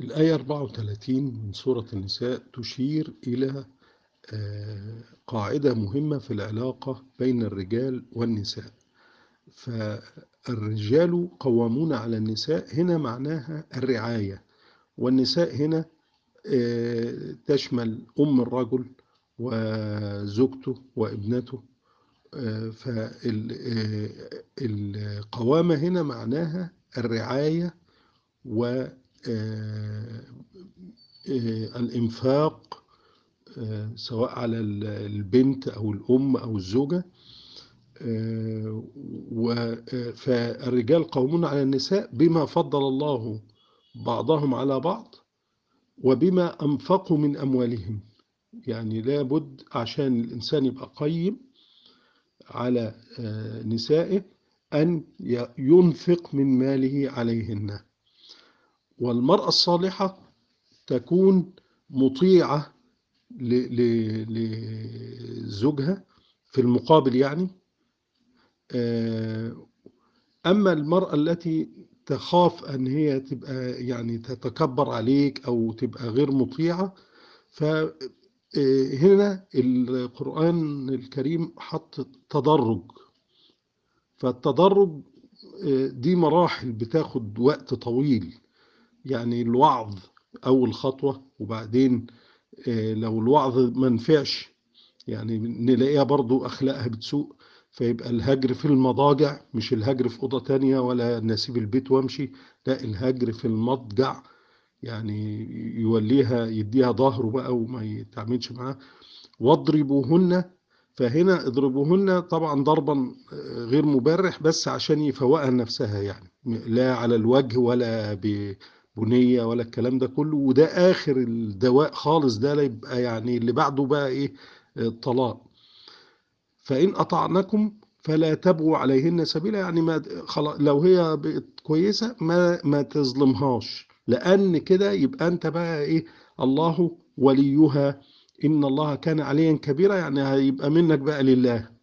الآية 34 من سورة النساء تشير إلى آه، قاعدة مهمة في العلاقة بين الرجال والنساء. فالرجال قوامون على النساء هنا معناها الرعاية. والنساء هنا آه، تشمل أم الرجل وزوجته وابنته. فالقوامة هنا معناها الرعاية والإنفاق سواء على البنت أو الأم أو الزوجة. فالرجال قومون على النساء بما فضل الله بعضهم على بعض وبما أنفقوا من أموالهم. يعني لابد عشان الإنسان يبقى قيم على نسائه أن ينفق من ماله عليهن. والمرأة الصالحة تكون مطيعة لزوجها في المقابل يعني. أما المرأة التي تخاف أن هي تبقى يعني تتكبر عليك أو تبقى غير مطيعة فهنا القرآن الكريم حط تدرج. فالتدرج دي مراحل بتاخد وقت طويل. يعني الوعظ أول خطوة وبعدين لو الوعظ ما نفعش يعني نلاقيها برضو أخلاقها بتسوء فيبقى الهجر في المضاجع مش الهجر في أوضة تانية ولا نسيب البيت وأمشي لا الهجر في المضجع يعني يوليها يديها ظهره بقى وما يتعاملش معاه. واضربوهن فهنا اضربوهن طبعا ضربا غير مبرح بس عشان يفوقها نفسها يعني لا على الوجه ولا بنية ولا الكلام ده كله وده آخر الدواء خالص ده يبقى يعني اللي بعده بقى إيه؟ الطلاق. فإن أطعنكم فلا تبغوا عليهن سبيلا يعني ما خلاص لو هي بقت كويسة ما ما تظلمهاش. لأن كده يبقى أنت بقى إيه؟ الله وليها إن الله كان عليا كبيرا يعني هيبقى منك بقى لله.